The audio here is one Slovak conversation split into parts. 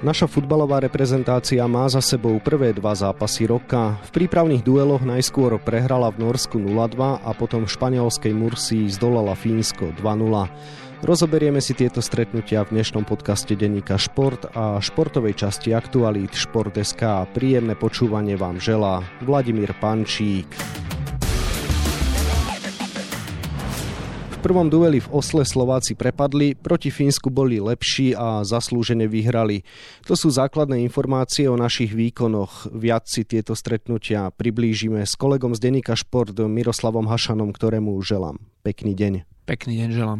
Naša futbalová reprezentácia má za sebou prvé dva zápasy roka. V prípravných dueloch najskôr prehrala v Norsku 0-2 a potom v španielskej Mursii zdolala Fínsko 2-0. Rozoberieme si tieto stretnutia v dnešnom podcaste Denníka Šport a športovej časti aktualít Šport.sk. Príjemné počúvanie vám želá Vladimír Pančík. Prvom dueli v Osle Slováci prepadli, proti Fínsku boli lepší a zaslúžene vyhrali. To sú základné informácie o našich výkonoch. Viac si tieto stretnutia priblížime s kolegom z Denika Šport Miroslavom Hašanom, ktorému želám. Pekný deň. Pekný deň želám.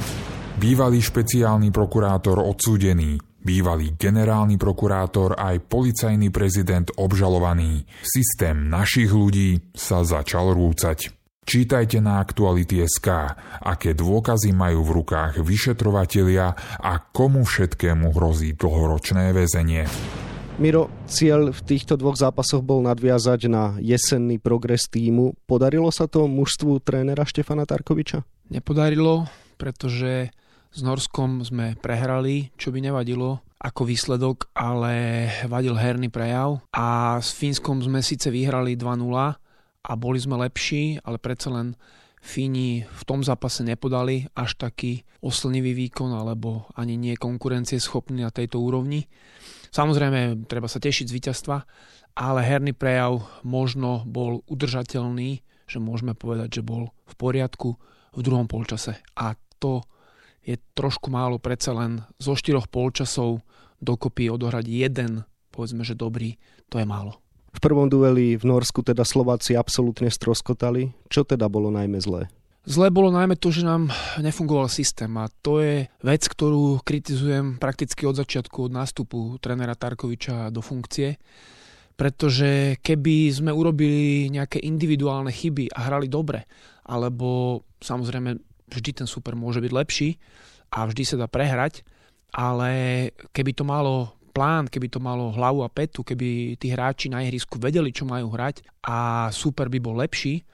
Bývalý špeciálny prokurátor odsúdený, bývalý generálny prokurátor aj policajný prezident obžalovaný. Systém našich ľudí sa začal rúcať. Čítajte na Aktuality.sk, aké dôkazy majú v rukách vyšetrovatelia a komu všetkému hrozí dlhoročné väzenie. Miro, cieľ v týchto dvoch zápasoch bol nadviazať na jesenný progres týmu. Podarilo sa to mužstvu trénera Štefana Tarkoviča? Nepodarilo, pretože s Norskom sme prehrali, čo by nevadilo ako výsledok, ale vadil herný prejav. A s Fínskom sme síce vyhrali 2-0, a boli sme lepší, ale predsa len Fíni v tom zápase nepodali až taký oslnivý výkon alebo ani nie konkurencie schopný na tejto úrovni. Samozrejme, treba sa tešiť z víťazstva, ale herný prejav možno bol udržateľný, že môžeme povedať, že bol v poriadku v druhom polčase. A to je trošku málo, predsa len zo štyroch polčasov dokopy odohrať jeden, povedzme, že dobrý, to je málo. V prvom dueli v Norsku teda Slováci absolútne stroskotali. Čo teda bolo najmä zlé? Zlé bolo najmä to, že nám nefungoval systém a to je vec, ktorú kritizujem prakticky od začiatku, od nástupu trénera Tarkoviča do funkcie, pretože keby sme urobili nejaké individuálne chyby a hrali dobre, alebo samozrejme vždy ten super môže byť lepší a vždy sa dá prehrať, ale keby to malo plán, keby to malo hlavu a petu, keby tí hráči na ihrisku vedeli, čo majú hrať a super by bol lepší,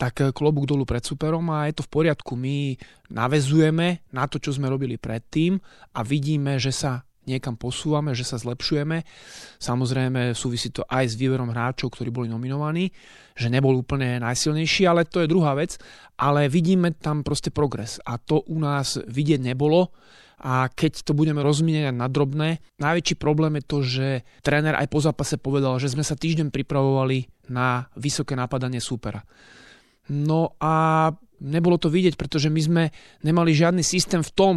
tak klobúk dolu pred superom a je to v poriadku. My navezujeme na to, čo sme robili predtým a vidíme, že sa niekam posúvame, že sa zlepšujeme. Samozrejme súvisí to aj s výberom hráčov, ktorí boli nominovaní, že nebol úplne najsilnejší, ale to je druhá vec. Ale vidíme tam proste progres a to u nás vidieť nebolo a keď to budeme rozmieňať na drobné, najväčší problém je to, že tréner aj po zápase povedal, že sme sa týždeň pripravovali na vysoké napadanie súpera. No a nebolo to vidieť, pretože my sme nemali žiadny systém v tom,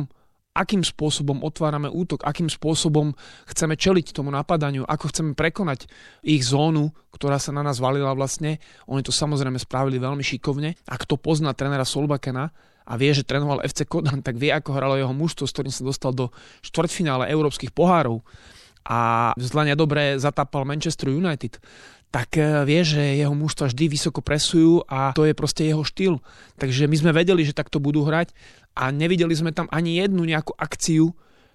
akým spôsobom otvárame útok, akým spôsobom chceme čeliť tomu napadaniu, ako chceme prekonať ich zónu, ktorá sa na nás valila vlastne. Oni to samozrejme spravili veľmi šikovne. A kto pozná trénera Solbakena, a vie, že trénoval FC Kodan, tak vie, ako hralo jeho mužstvo, s ktorým sa dostal do štvrťfinále európskych pohárov a vzhľadne dobre zatápal Manchester United, tak e, vie, že jeho mužstva vždy vysoko presujú a to je proste jeho štýl. Takže my sme vedeli, že takto budú hrať a nevideli sme tam ani jednu nejakú akciu,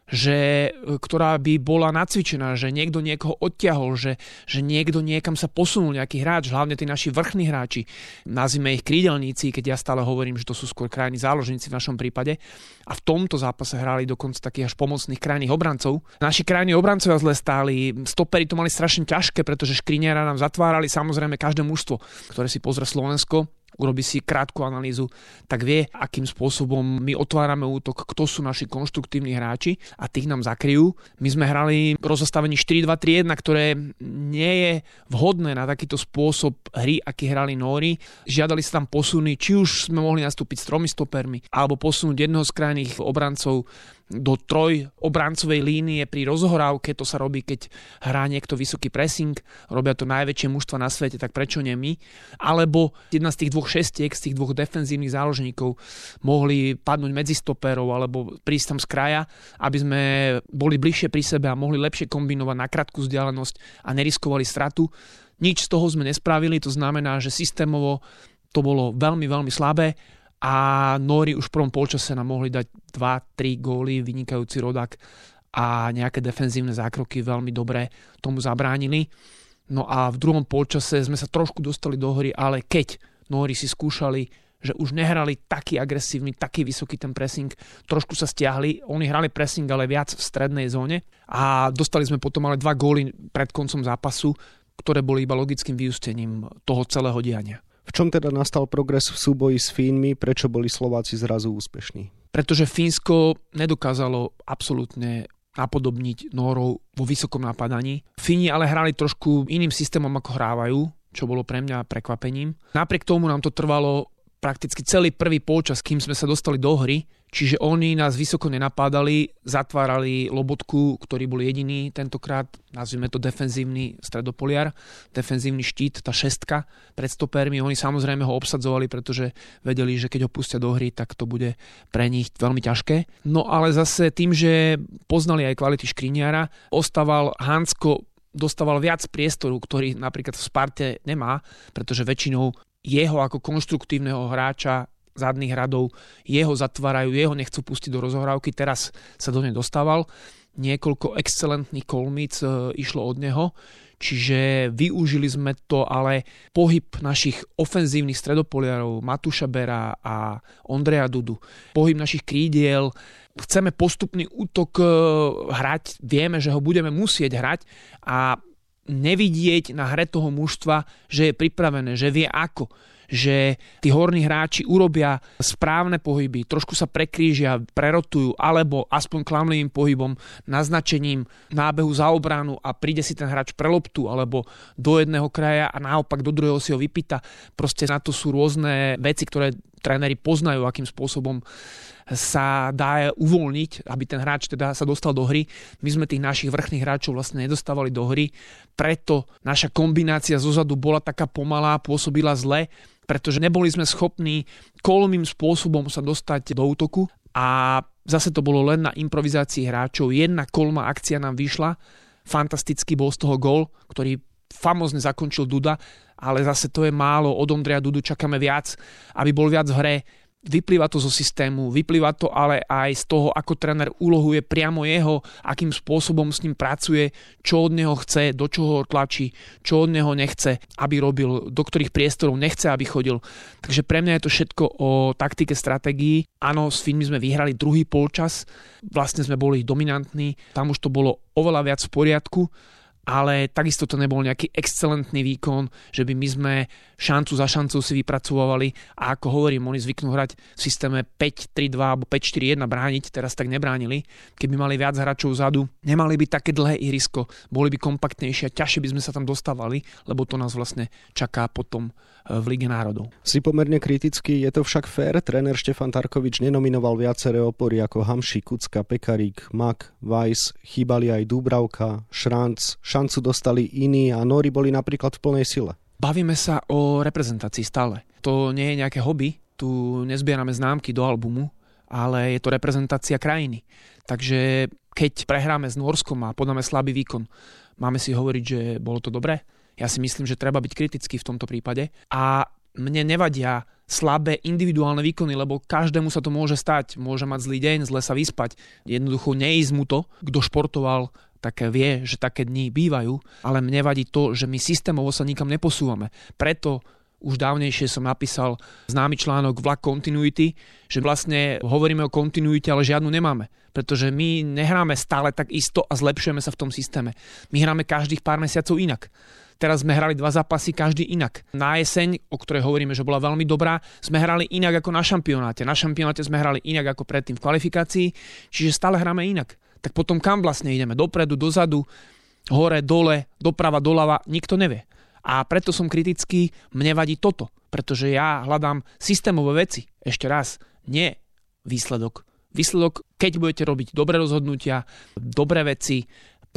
že, e, ktorá by bola nacvičená, že niekto niekoho odtiahol, že, že niekto niekam sa posunul, nejaký hráč, hlavne tí naši vrchní hráči. Nazvime ich krídelníci, keď ja stále hovorím, že to sú skôr krajní záložníci v našom prípade. A v tomto zápase hrali dokonca takých až pomocných krajných obrancov. Naši krajní obrancovia zle stáli, stopery to mali strašne ťažké, pretože škriniera nám zatvárali samozrejme každé mužstvo, ktoré si pozrie Slovensko urobí si krátku analýzu, tak vie, akým spôsobom my otvárame útok, kto sú naši konštruktívni hráči a tých nám zakryjú. My sme hrali rozostavení 4-2-3-1, ktoré nie je vhodné na takýto spôsob hry, aký hrali Nóri. Žiadali sa tam posuny, či už sme mohli nastúpiť s tromi stopermi, alebo posunúť jedného z krajných obrancov do troj obrancovej línie pri rozhorávke, to sa robí, keď hrá niekto vysoký pressing, robia to najväčšie mužstva na svete, tak prečo nie my? Alebo jedna z tých dvoch šestiek, z tých dvoch defenzívnych záložníkov mohli padnúť medzi stoperov alebo prísť tam z kraja, aby sme boli bližšie pri sebe a mohli lepšie kombinovať na krátku vzdialenosť a neriskovali stratu. Nič z toho sme nespravili, to znamená, že systémovo to bolo veľmi, veľmi slabé a Nori už v prvom polčase nám mohli dať 2-3 góly, vynikajúci rodak a nejaké defenzívne zákroky veľmi dobre tomu zabránili. No a v druhom polčase sme sa trošku dostali do hry, ale keď Nori si skúšali že už nehrali taký agresívny, taký vysoký ten pressing, trošku sa stiahli, oni hrali pressing ale viac v strednej zóne a dostali sme potom ale dva góly pred koncom zápasu, ktoré boli iba logickým vyústením toho celého diania. V čom teda nastal progres v súboji s Fínmi, prečo boli Slováci zrazu úspešní? Pretože Fínsko nedokázalo absolútne napodobniť Nórov vo vysokom napadaní. Fíni ale hrali trošku iným systémom, ako hrávajú, čo bolo pre mňa prekvapením. Napriek tomu nám to trvalo prakticky celý prvý polčas, kým sme sa dostali do hry, čiže oni nás vysoko nenapádali, zatvárali Lobotku, ktorý bol jediný tentokrát, nazvime to defenzívny stredopoliar, defenzívny štít, tá šestka pred stopermi, oni samozrejme ho obsadzovali, pretože vedeli, že keď ho pustia do hry, tak to bude pre nich veľmi ťažké. No ale zase tým, že poznali aj kvality škriniara, ostával Hansko dostával viac priestoru, ktorý napríklad v Sparte nemá, pretože väčšinou jeho ako konštruktívneho hráča zadných radov, jeho zatvárajú, jeho nechcú pustiť do rozohrávky, teraz sa do nej dostával. Niekoľko excelentných kolmíc e, išlo od neho, čiže využili sme to, ale pohyb našich ofenzívnych stredopoliarov, Matúša Bera a Ondreja Dudu, pohyb našich krídiel, chceme postupný útok e, hrať, vieme, že ho budeme musieť hrať a nevidieť na hre toho mužstva, že je pripravené, že vie ako že tí horní hráči urobia správne pohyby, trošku sa prekrížia, prerotujú, alebo aspoň klamlivým pohybom, naznačením nábehu za obranu a príde si ten hráč pre loptu, alebo do jedného kraja a naopak do druhého si ho vypýta. Proste na to sú rôzne veci, ktoré tréneri poznajú, akým spôsobom sa dá uvoľniť, aby ten hráč teda sa dostal do hry. My sme tých našich vrchných hráčov vlastne nedostávali do hry, preto naša kombinácia zozadu bola taká pomalá, pôsobila zle, pretože neboli sme schopní kolmým spôsobom sa dostať do útoku a zase to bolo len na improvizácii hráčov. Jedna kolma akcia nám vyšla, fantastický bol z toho gol, ktorý famozne zakončil Duda, ale zase to je málo, od Ondreja Dudu čakáme viac, aby bol viac v hre, Vyplýva to zo systému, vyplýva to ale aj z toho, ako tréner ulohuje priamo jeho, akým spôsobom s ním pracuje, čo od neho chce, do čoho ho tlačí, čo od neho nechce, aby robil, do ktorých priestorov nechce, aby chodil. Takže pre mňa je to všetko o taktike, stratégii. Áno, s Finmi sme vyhrali druhý polčas, vlastne sme boli dominantní, tam už to bolo oveľa viac v poriadku, ale takisto to nebol nejaký excelentný výkon, že by my sme šancu za šancou si vypracovali a ako hovorím, oni zvyknú hrať v systéme 5-3-2 alebo 5-4-1 brániť, teraz tak nebránili. Keby mali viac hráčov vzadu, nemali by také dlhé ihrisko, boli by kompaktnejšie a ťažšie by sme sa tam dostávali, lebo to nás vlastne čaká potom v Lige národov. Si pomerne kritický, je to však fér. Tréner Štefan Tarkovič nenominoval viaceré opory ako Hamši, Kucka, Pekarík, Mak, Weiss, chýbali aj Dúbravka, Šranc, šancu dostali iní a Nori boli napríklad v plnej sile. Bavíme sa o reprezentácii stále. To nie je nejaké hobby, tu nezbierame známky do albumu, ale je to reprezentácia krajiny. Takže keď prehráme s Norskom a podáme slabý výkon, máme si hovoriť, že bolo to dobré? Ja si myslím, že treba byť kritický v tomto prípade. A mne nevadia slabé individuálne výkony, lebo každému sa to môže stať. Môže mať zlý deň, zle sa vyspať. Jednoducho neísť mu to, kto športoval tak vie, že také dni bývajú, ale mne vadí to, že my systémovo sa nikam neposúvame. Preto už dávnejšie som napísal známy článok Vlak Continuity, že vlastne hovoríme o kontinuite, ale žiadnu nemáme. Pretože my nehráme stále tak isto a zlepšujeme sa v tom systéme. My hráme každých pár mesiacov inak. Teraz sme hrali dva zápasy, každý inak. Na jeseň, o ktorej hovoríme, že bola veľmi dobrá, sme hrali inak ako na šampionáte. Na šampionáte sme hrali inak ako predtým v kvalifikácii, čiže stále hráme inak tak potom kam vlastne ideme? Dopredu, dozadu, hore, dole, doprava, doľava, nikto nevie. A preto som kritický, mne vadí toto, pretože ja hľadám systémové veci. Ešte raz, nie výsledok. Výsledok, keď budete robiť dobré rozhodnutia, dobré veci,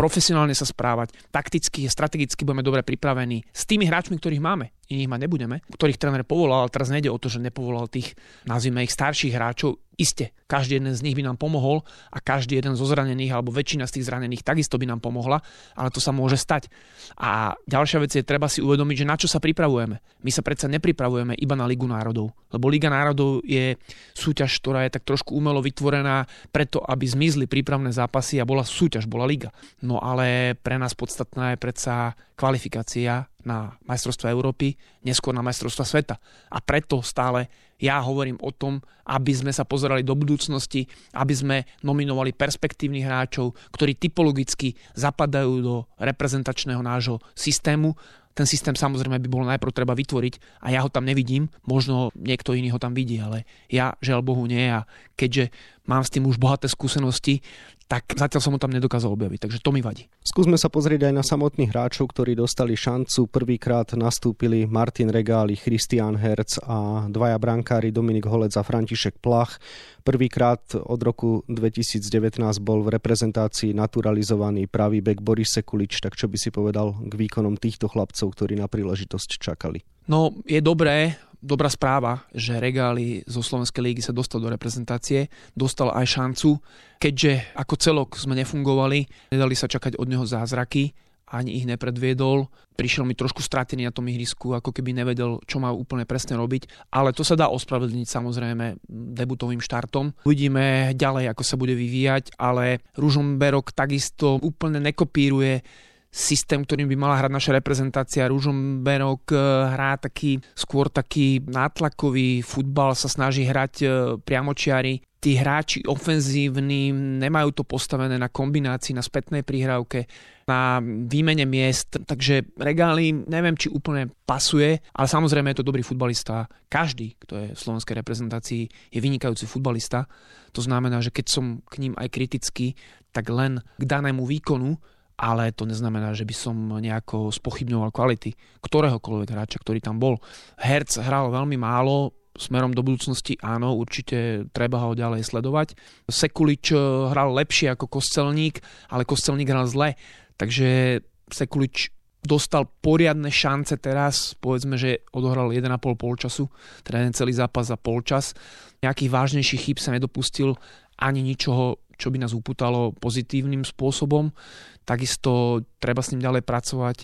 profesionálne sa správať, takticky strategicky budeme dobre pripravení s tými hráčmi, ktorých máme iných mať nebudeme, ktorých tréner povolal, ale teraz nejde o to, že nepovolal tých, nazvime ich starších hráčov. Isté, každý jeden z nich by nám pomohol a každý jeden zo zranených alebo väčšina z tých zranených takisto by nám pomohla, ale to sa môže stať. A ďalšia vec je, treba si uvedomiť, že na čo sa pripravujeme. My sa predsa nepripravujeme iba na Ligu národov, lebo Liga národov je súťaž, ktorá je tak trošku umelo vytvorená preto, aby zmizli prípravné zápasy a bola súťaž, bola liga. No ale pre nás podstatná je predsa kvalifikácia na majstrovstvo Európy, neskôr na majstrovstva sveta. A preto stále Ja hovorím o tom, aby sme sa pozerali do budúcnosti, aby sme nominovali perspektívnych hráčov, ktorí typologicky zapadajú do reprezentačného nášho systému. Ten systém samozrejme by bolo najprv treba vytvoriť a ja ho tam nevidím, možno niekto iný ho tam vidí, ale ja žiaľ Bohu nie. A keďže mám s tým už bohaté skúsenosti, tak zatiaľ som ho tam nedokázal objaviť, takže to mi vadí. Skúsme sa pozrieť aj na samotných hráčov, ktorí dostali šancu. Prvýkrát nastúpili Martin Regáli, Christian Herc a dvaja brankári Dominik Holec a František Plach. Prvýkrát od roku 2019 bol v reprezentácii naturalizovaný pravý bek Boris Sekulič, tak čo by si povedal k výkonom týchto chlapcov, ktorí na príležitosť čakali? No, je dobré, dobrá správa, že Regály zo Slovenskej lígy sa dostal do reprezentácie, dostal aj šancu, keďže ako celok sme nefungovali, nedali sa čakať od neho zázraky, ani ich nepredviedol. Prišiel mi trošku stratený na tom ihrisku, ako keby nevedel, čo má úplne presne robiť, ale to sa dá ospravedlniť samozrejme debutovým štartom. Uvidíme ďalej, ako sa bude vyvíjať, ale Ružomberok takisto úplne nekopíruje systém, ktorým by mala hrať naša reprezentácia. Ružomberok eh, hrá taký, skôr taký nátlakový futbal, sa snaží hrať eh, priamočiari. Tí hráči ofenzívni nemajú to postavené na kombinácii, na spätnej prihrávke, na výmene miest, takže Regály neviem, či úplne pasuje, ale samozrejme je to dobrý futbalista. Každý, kto je v slovenskej reprezentácii, je vynikajúci futbalista. To znamená, že keď som k ním aj kritický, tak len k danému výkonu ale to neznamená, že by som nejako spochybňoval kvality ktoréhokoľvek hráča, ktorý tam bol. Herc hral veľmi málo, smerom do budúcnosti áno, určite treba ho ďalej sledovať. Sekulič eh, hral lepšie ako Kostelník, ale Kostelník hral zle, takže Sekulič dostal poriadne šance teraz, povedzme, že odohral 1,5 polčasu, teda jeden celý zápas za polčas. Nejakých vážnejších chyb sa nedopustil, ani ničoho, čo by nás uputalo pozitívnym spôsobom. Takisto treba s ním ďalej pracovať.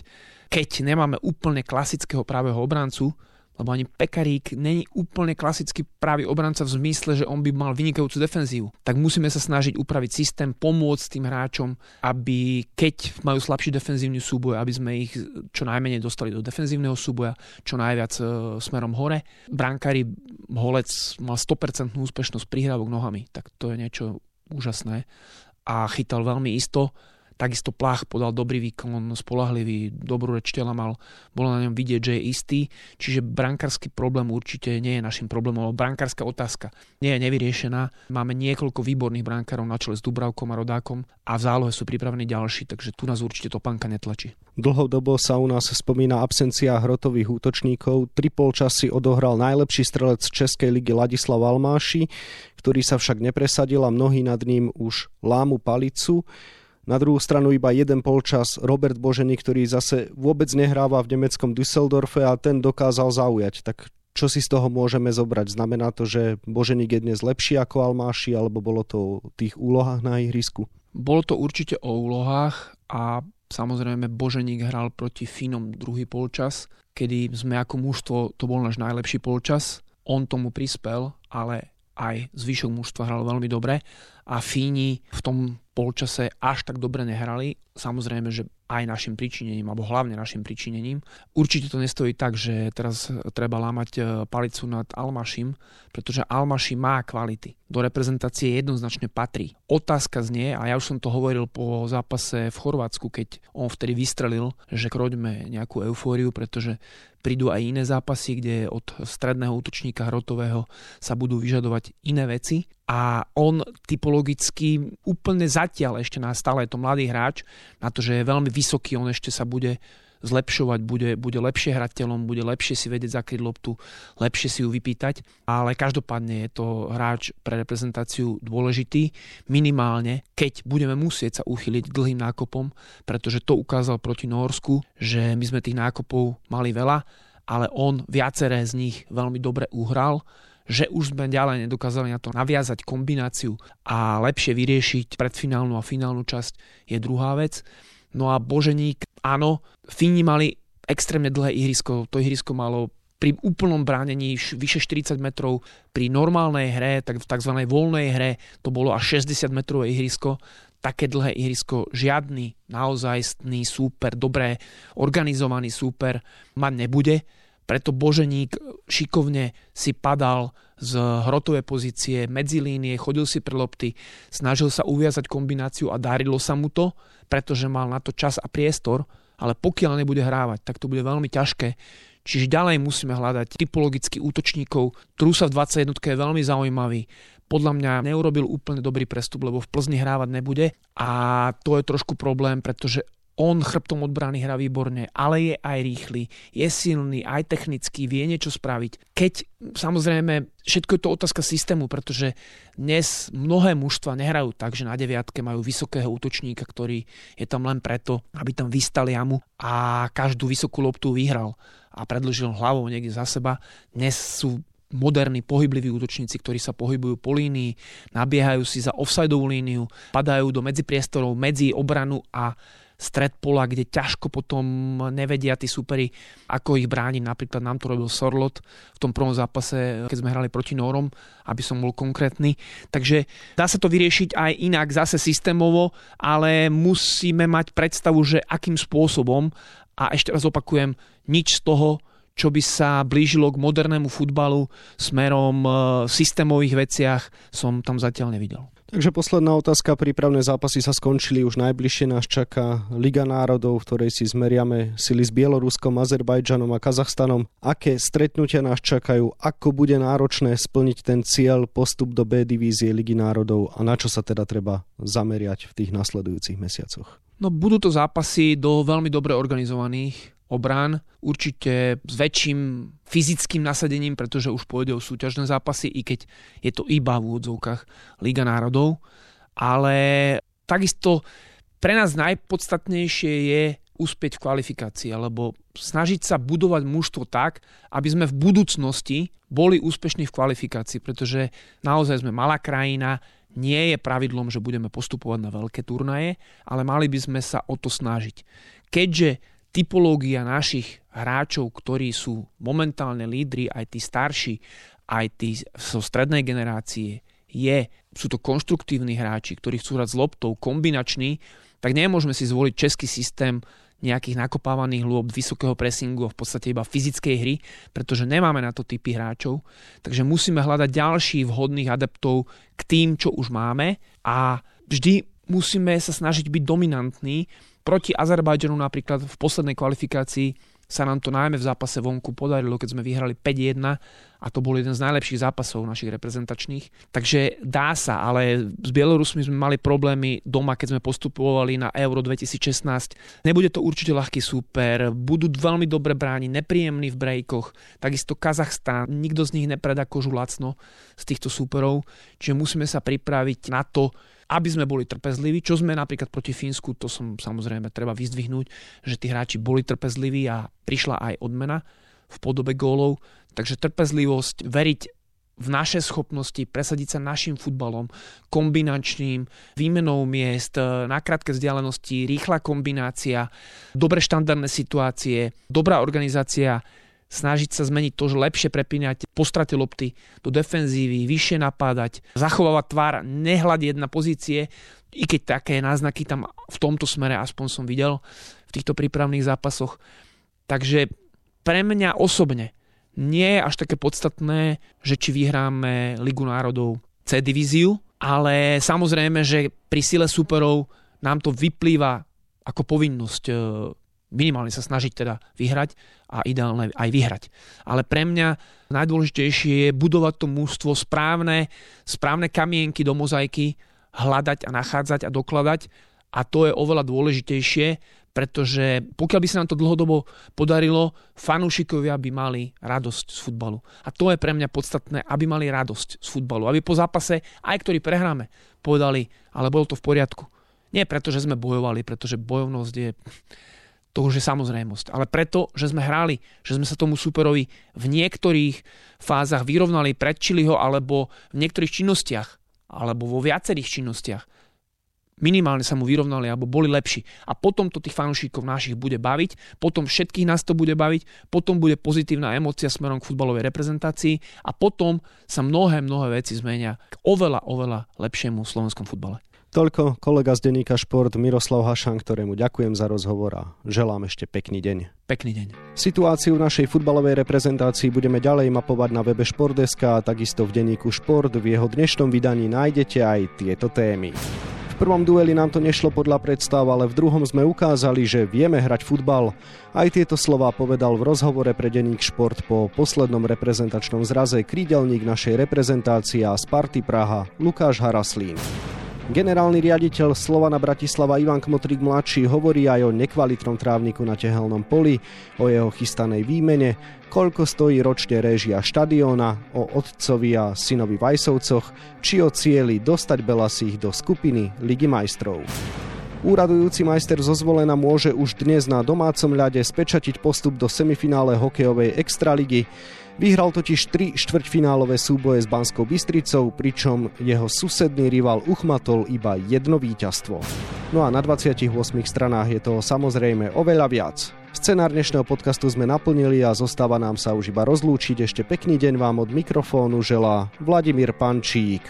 Keď nemáme úplne klasického pravého obrancu, lebo ani Pekarík není úplne klasický pravý obranca v zmysle, že on by mal vynikajúcu defenzívu. Tak musíme sa snažiť upraviť systém, pomôcť tým hráčom, aby keď majú slabší defenzívny súboj, aby sme ich čo najmenej dostali do defenzívneho súboja, čo najviac e, smerom hore. Brankári Holec mal 100% úspešnosť prihrávok nohami, tak to je niečo úžasné a chytal veľmi isto Takisto Plach podal dobrý výkon, spolahlivý, dobrú reč tela mal, bolo na ňom vidieť, že je istý, čiže brankársky problém určite nie je našim problémom, lebo brankárska otázka nie je nevyriešená. Máme niekoľko výborných brankárov na čele s Dubravkom a Rodákom a v zálohe sú pripravení ďalší, takže tu nás určite to panka netlačí. Dlhodobo sa u nás spomína absencia hrotových útočníkov. Tri polčasy odohral najlepší strelec Českej ligy Ladislav Almáši, ktorý sa však nepresadil a mnohí nad ním už lámu palicu. Na druhú stranu iba jeden polčas Robert Božený, ktorý zase vôbec nehráva v nemeckom Düsseldorfe a ten dokázal zaujať. Tak čo si z toho môžeme zobrať? Znamená to, že Boženík je dnes lepší ako Almáši, alebo bolo to o tých úlohách na ihrisku? Bolo to určite o úlohách a samozrejme Boženík hral proti Fínom druhý polčas, kedy sme ako mužstvo, to bol náš najlepší polčas. On tomu prispel, ale aj zvyšok mužstva hral veľmi dobre a Fíni v tom polčase až tak dobre nehrali. Samozrejme, že aj našim pričinením, alebo hlavne našim pričinením. Určite to nestojí tak, že teraz treba lámať e, palicu nad Almašim, pretože Almaši má kvality. Do reprezentácie jednoznačne patrí. Otázka znie, a ja už som to hovoril po zápase v Chorvátsku, keď on vtedy vystrelil, že kroďme nejakú eufóriu, pretože prídu aj iné zápasy, kde od stredného útočníka hrotového sa budú vyžadovať iné veci a on typologicky úplne zatiaľ ešte na stále je to mladý hráč, na to, že je veľmi vysoký, on ešte sa bude zlepšovať, bude, bude lepšie hrať telom, bude lepšie si vedieť zakryť loptu, lepšie si ju vypýtať, ale každopádne je to hráč pre reprezentáciu dôležitý, minimálne, keď budeme musieť sa uchyliť dlhým nákopom, pretože to ukázal proti Norsku, že my sme tých nákopov mali veľa, ale on viaceré z nich veľmi dobre uhral že už sme ďalej nedokázali na to naviazať kombináciu a lepšie vyriešiť predfinálnu a finálnu časť je druhá vec. No a Boženík, áno, Fíni mali extrémne dlhé ihrisko, to ihrisko malo pri úplnom bránení vyše 40 metrov, pri normálnej hre, tak v tzv. voľnej hre, to bolo až 60 metrové ihrisko, také dlhé ihrisko žiadny naozajstný súper, dobré organizovaný súper mať nebude Preto Boženík šikovne si padal z hrotovej pozície, medzi línie, chodil si pre lopty, snažil sa uviazať kombináciu a darilo sa mu to, pretože mal na to čas a priestor, ale pokiaľ nebude hrávať, tak to bude veľmi ťažké. Čiže ďalej musíme hľadať typologických útočníkov. Trusa v 21 je veľmi zaujímavý. Podľa mňa neurobil úplne dobrý prestup, lebo v Plzni hrávať nebude a to je trošku problém, pretože on chrbtom od brány hrá výborne, ale je aj rýchly, je silný, aj technický, vie niečo spraviť. Keď samozrejme, všetko je to otázka systému, pretože dnes mnohé mužstva nehrajú tak, že na deviatke majú vysokého útočníka, ktorý je tam len preto, aby tam vystal jamu a každú vysokú loptu vyhral a predlžil hlavou niekde za seba. Dnes sú moderní pohybliví útočníci, ktorí sa pohybujú po línii, nabiehajú si za offsideovú líniu, padajú do medzipriestorov, medzi obranu a stred pola, kde ťažko potom nevedia tí superi, ako ich brániť. Napríklad nám to robil Sorlot v tom prvom zápase, keď sme hrali proti Norom, aby som bol konkrétny. Takže dá sa to vyriešiť aj inak, zase systémovo, ale musíme mať predstavu, že akým spôsobom, a ešte raz opakujem, nič z toho, čo by sa blížilo k modernému futbalu smerom v systémových veciach, som tam zatiaľ nevidel. Takže posledná otázka. Prípravné zápasy sa skončili, už najbližšie nás čaká Liga národov, v ktorej si zmeriame sily s Bieloruskom, Azerbajdžanom a Kazachstanom. Aké stretnutia nás čakajú, ako bude náročné splniť ten cieľ postup do B divízie Ligy národov a na čo sa teda treba zameriať v tých nasledujúcich mesiacoch? No budú to zápasy do veľmi dobre organizovaných obrán, určite s väčším fyzickým nasadením, pretože už pôjde o súťažné zápasy, i keď je to iba v úvodzovkách Liga národov. Ale takisto pre nás najpodstatnejšie je uspieť v kvalifikácii, alebo snažiť sa budovať mužstvo tak, aby sme v budúcnosti boli úspešní v kvalifikácii, pretože naozaj sme malá krajina, nie je pravidlom, že budeme postupovať na veľké turnaje, ale mali by sme sa o to snažiť. Keďže typológia našich hráčov, ktorí sú momentálne lídri, aj tí starší, aj tí zo strednej generácie, je, sú to konštruktívni hráči, ktorí chcú hrať s loptou, kombinační, tak nemôžeme si zvoliť český systém nejakých nakopávaných lôb, vysokého pressingu a v podstate iba fyzickej hry, pretože nemáme na to typy hráčov. Takže musíme hľadať ďalších vhodných adeptov k tým, čo už máme a vždy musíme sa snažiť byť dominantní Proti Azerbajdžanu napríklad v poslednej kvalifikácii sa nám to najmä v zápase vonku podarilo, keď sme vyhrali 5-1 a to bol jeden z najlepších zápasov našich reprezentačných. Takže dá sa, ale s Bielorusmi sme mali problémy doma, keď sme postupovali na Euro 2016. Nebude to určite ľahký súper, budú veľmi dobre brániť, nepríjemní v brejkoch, takisto Kazachstán, nikto z nich nepredá kožu lacno z týchto súperov, čiže musíme sa pripraviť na to, aby sme boli trpezliví, čo sme napríklad proti Fínsku, to som samozrejme treba vyzdvihnúť, že tí hráči boli trpezliví a prišla aj odmena v podobe gólov. Takže trpezlivosť, veriť v naše schopnosti presadiť sa našim futbalom, kombinačným, výmenou miest, na krátke vzdialenosti, rýchla kombinácia, dobre štandardné situácie, dobrá organizácia snažiť sa zmeniť to, že lepšie prepínať po strate lopty do defenzívy, vyššie napádať, zachovávať tvár, nehľadieť na pozície, i keď také náznaky tam v tomto smere aspoň som videl v týchto prípravných zápasoch. Takže pre mňa osobne nie je až také podstatné, že či vyhráme Ligu národov C divíziu, ale samozrejme, že pri sile superov nám to vyplýva ako povinnosť e, minimálne sa snažiť teda vyhrať a ideálne aj vyhrať. Ale pre mňa najdôležitejšie je budovať to mústvo správne, správne kamienky do mozaiky, hľadať a nachádzať a dokladať a to je oveľa dôležitejšie, pretože pokiaľ by sa nám to dlhodobo podarilo, fanúšikovia by mali radosť z futbalu. A to je pre mňa podstatné, aby mali radosť z futbalu. Aby po zápase, aj ktorý prehráme, povedali, ale bolo to v poriadku. Nie preto, že sme bojovali, pretože bojovnosť je to už je samozrejmosť. Ale preto, že sme hrali, že sme sa tomu superovi v niektorých fázach vyrovnali, predčili ho, alebo v niektorých činnostiach, alebo vo viacerých činnostiach, minimálne sa mu vyrovnali alebo boli lepší. A potom to tých fanúšikov našich bude baviť, potom všetkých nás to bude baviť, potom bude pozitívna emocia smerom k futbalovej reprezentácii a potom sa mnohé, mnohé veci zmenia k oveľa, oveľa lepšiemu slovenskom futbale. Toľko kolega z denníka Šport Miroslav Hašan, ktorému ďakujem za rozhovor a želám ešte pekný deň. Pekný deň. Situáciu v našej futbalovej reprezentácii budeme ďalej mapovať na webe Športdeska a takisto v denníku Šport. V jeho dnešnom vydaní nájdete aj tieto témy. V prvom dueli nám to nešlo podľa predstav, ale v druhom sme ukázali, že vieme hrať futbal. Aj tieto slova povedal v rozhovore pre denník Šport po poslednom reprezentačnom zraze krídelník našej reprezentácie a Sparty Praha Lukáš Haraslín. Generálny riaditeľ Slovana Bratislava Ivan Kmotrík mladší hovorí aj o nekvalitnom trávniku na tehelnom poli, o jeho chystanej výmene, koľko stojí ročne réžia štadióna, o otcovi a synovi Vajsovcoch, či o cieli dostať Belasích do skupiny Ligy majstrov. Úradujúci majster zo zvolena môže už dnes na domácom ľade spečatiť postup do semifinále hokejovej extraligy. Vyhral totiž tri štvrťfinálové súboje s Banskou Bystricou, pričom jeho susedný rival uchmatol iba jedno víťazstvo. No a na 28 stranách je toho samozrejme oveľa viac. Scenár dnešného podcastu sme naplnili a zostáva nám sa už iba rozlúčiť. Ešte pekný deň vám od mikrofónu želá Vladimír Pančík.